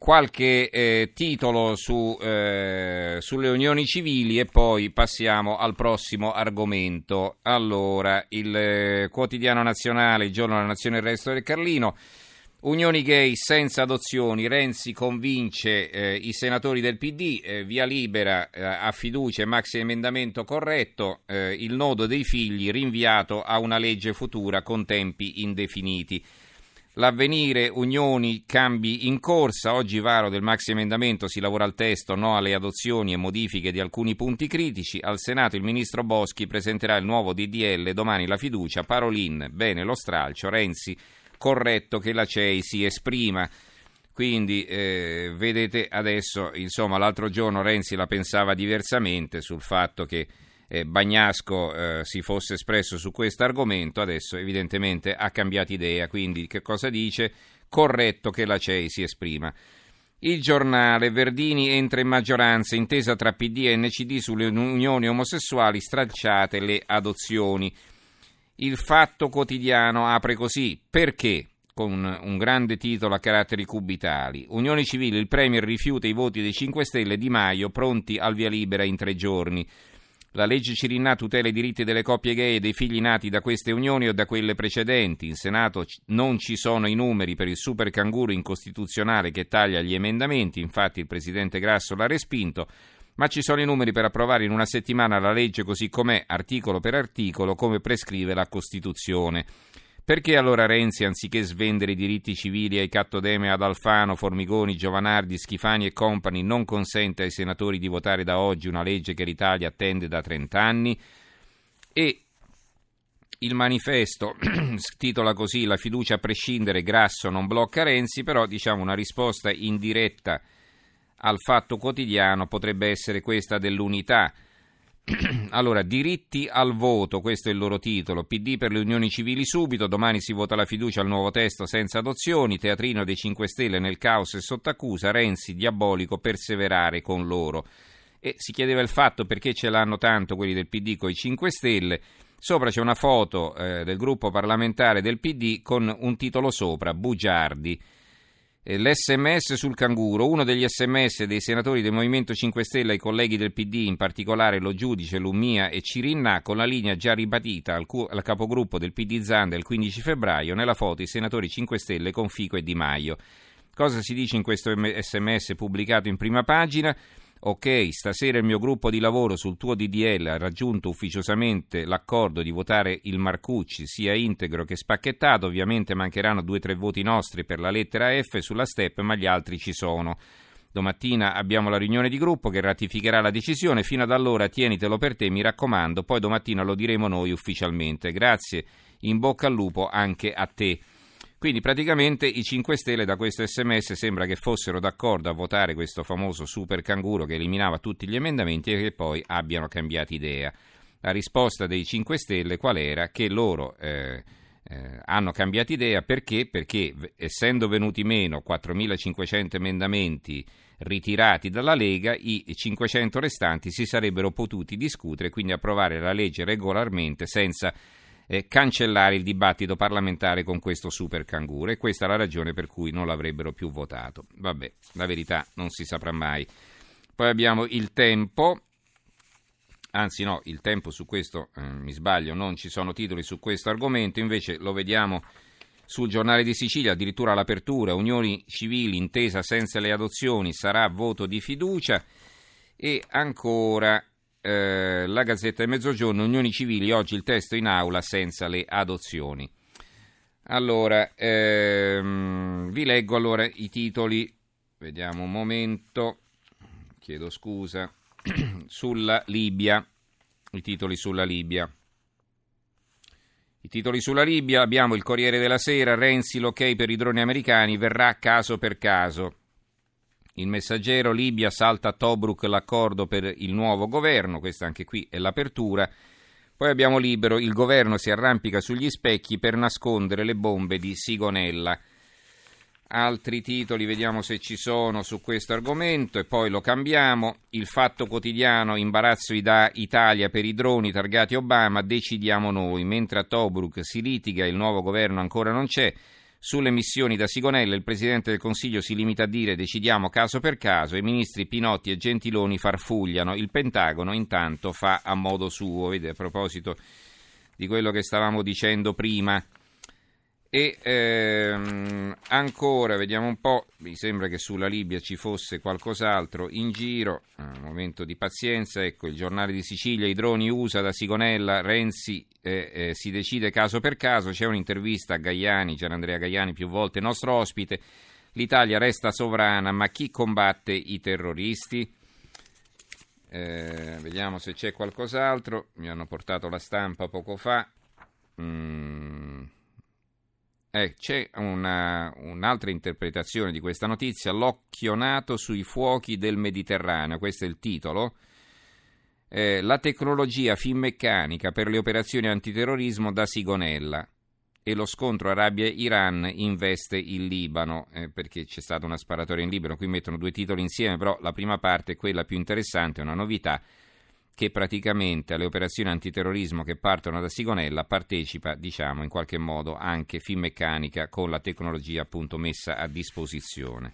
qualche eh, titolo su, eh, sulle unioni civili e poi passiamo al prossimo argomento. Allora, il eh, quotidiano nazionale, il giorno della nazione e il resto del Carlino. Unioni gay senza adozioni, Renzi convince eh, i senatori del PD, eh, via libera eh, a fiducia e maxi emendamento corretto, il nodo dei figli rinviato a una legge futura con tempi indefiniti. L'avvenire, unioni, cambi in corsa. Oggi varo del maxi emendamento, si lavora al testo, no alle adozioni e modifiche di alcuni punti critici. Al Senato il ministro Boschi presenterà il nuovo DDL, domani la fiducia. Parolin, bene lo stralcio. Renzi, corretto che la CEI si esprima. Quindi eh, vedete adesso, insomma, l'altro giorno Renzi la pensava diversamente sul fatto che Bagnasco eh, si fosse espresso su questo argomento, adesso evidentemente ha cambiato idea, quindi che cosa dice? Corretto che la CEI si esprima. Il giornale Verdini entra in maggioranza, intesa tra PD e NCD sulle unioni omosessuali, stracciate le adozioni. Il fatto quotidiano apre così, perché? Con un grande titolo a caratteri cubitali. Unioni civili, il Premier rifiuta i voti dei 5 Stelle Di Maio, pronti al via libera in tre giorni. La legge Cirinà tutela i diritti delle coppie gay e dei figli nati da queste unioni o da quelle precedenti. In Senato non ci sono i numeri per il super canguro incostituzionale che taglia gli emendamenti, infatti il presidente Grasso l'ha respinto, ma ci sono i numeri per approvare in una settimana la legge così com'è, articolo per articolo, come prescrive la Costituzione. Perché allora Renzi, anziché svendere i diritti civili ai Cattodeme, ad Alfano, Formigoni, Giovanardi, Schifani e compagni, non consente ai senatori di votare da oggi una legge che l'Italia attende da 30 anni? E il manifesto titola così La fiducia a prescindere, Grasso non blocca Renzi, però diciamo una risposta indiretta al fatto quotidiano potrebbe essere questa dell'unità. allora, diritti al voto, questo è il loro titolo. PD per le unioni civili subito, domani si vota la fiducia al nuovo testo senza adozioni, teatrino dei 5 Stelle nel caos e sotto accusa, Renzi diabolico perseverare con loro. E si chiedeva il fatto perché ce l'hanno tanto quelli del PD con i 5 Stelle. Sopra c'è una foto eh, del gruppo parlamentare del PD con un titolo sopra, Bugiardi. Eh, L'SMS sul canguro, uno degli sms dei senatori del Movimento 5 Stelle ai colleghi del PD, in particolare lo giudice Lumia e Cirinna, con la linea già ribadita al, cu- al capogruppo del PD Zanda il 15 febbraio, nella foto i senatori 5 Stelle con Fico e Di Maio. Cosa si dice in questo sms pubblicato in prima pagina? Ok, stasera il mio gruppo di lavoro sul tuo DDL ha raggiunto ufficiosamente l'accordo di votare il Marcucci sia integro che spacchettato, ovviamente mancheranno due o tre voti nostri per la lettera F sulla step, ma gli altri ci sono. Domattina abbiamo la riunione di gruppo che ratificherà la decisione, fino ad allora tienitelo per te, mi raccomando, poi domattina lo diremo noi ufficialmente. Grazie, in bocca al lupo anche a te. Quindi praticamente i 5 Stelle da questo sms sembra che fossero d'accordo a votare questo famoso super canguro che eliminava tutti gli emendamenti e che poi abbiano cambiato idea. La risposta dei 5 Stelle qual era? Che loro eh, eh, hanno cambiato idea perché? Perché essendo venuti meno 4.500 emendamenti ritirati dalla Lega, i 500 restanti si sarebbero potuti discutere e quindi approvare la legge regolarmente senza eh, cancellare il dibattito parlamentare con questo super canguro e questa è la ragione per cui non l'avrebbero più votato. Vabbè, la verità non si saprà mai. Poi abbiamo il tempo. Anzi no, il tempo su questo, eh, mi sbaglio, non ci sono titoli su questo argomento, invece lo vediamo sul giornale di Sicilia, addirittura l'apertura, unioni civili intesa senza le adozioni, sarà voto di fiducia e ancora eh, la Gazzetta del Mezzogiorno, Unioni Civili, oggi il testo in aula senza le adozioni. Allora, ehm, vi leggo allora i titoli, vediamo un momento, chiedo scusa, sulla Libia, i titoli sulla Libia. I titoli sulla Libia, abbiamo il Corriere della Sera, Renzi l'ok per i droni americani, verrà caso per caso. Il messaggero Libia salta a Tobruk l'accordo per il nuovo governo, questa anche qui è l'apertura. Poi abbiamo libero, il governo si arrampica sugli specchi per nascondere le bombe di Sigonella. Altri titoli, vediamo se ci sono su questo argomento e poi lo cambiamo. Il fatto quotidiano, imbarazzo da Italia per i droni targati Obama, decidiamo noi. Mentre a Tobruk si litiga, il nuovo governo ancora non c'è. Sulle missioni da Sigonella il Presidente del Consiglio si limita a dire decidiamo caso per caso i ministri Pinotti e Gentiloni farfugliano. Il Pentagono intanto fa a modo suo. Vede, a proposito di quello che stavamo dicendo prima. E ehm, ancora, vediamo un po', mi sembra che sulla Libia ci fosse qualcos'altro in giro, un momento di pazienza, ecco il giornale di Sicilia, i droni USA da Sigonella, Renzi eh, eh, si decide caso per caso, c'è un'intervista a Gaiani, c'era Andrea Gaiani più volte nostro ospite, l'Italia resta sovrana, ma chi combatte i terroristi? Eh, vediamo se c'è qualcos'altro, mi hanno portato la stampa poco fa. Mm. Eh, c'è una, un'altra interpretazione di questa notizia, l'occhio nato sui fuochi del Mediterraneo, questo è il titolo. Eh, la tecnologia finmeccanica per le operazioni antiterrorismo da Sigonella. E lo scontro Arabia-Iran investe il Libano, eh, perché c'è stata una sparatoria in Libano, qui mettono due titoli insieme, però la prima parte è quella più interessante, una novità che praticamente alle operazioni antiterrorismo che partono da Sigonella partecipa, diciamo, in qualche modo anche Finmeccanica con la tecnologia appunto messa a disposizione.